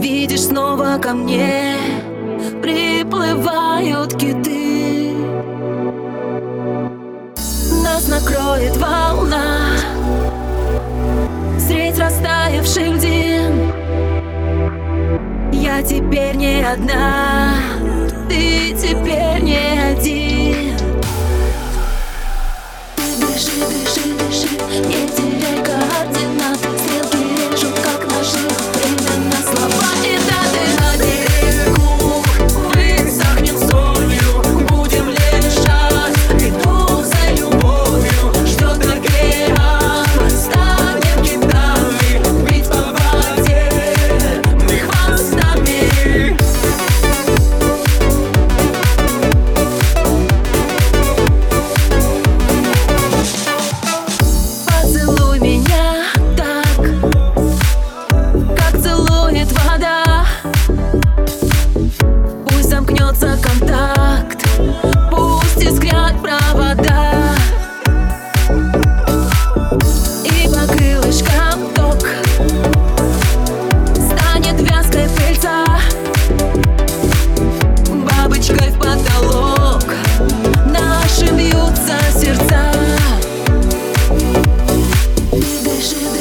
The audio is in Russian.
Видишь снова ко мне Приплывают киты укроет волна Средь растаявших дин Я теперь не одна Ты теперь не один. Ты дыши, дыши Дыши, дыши.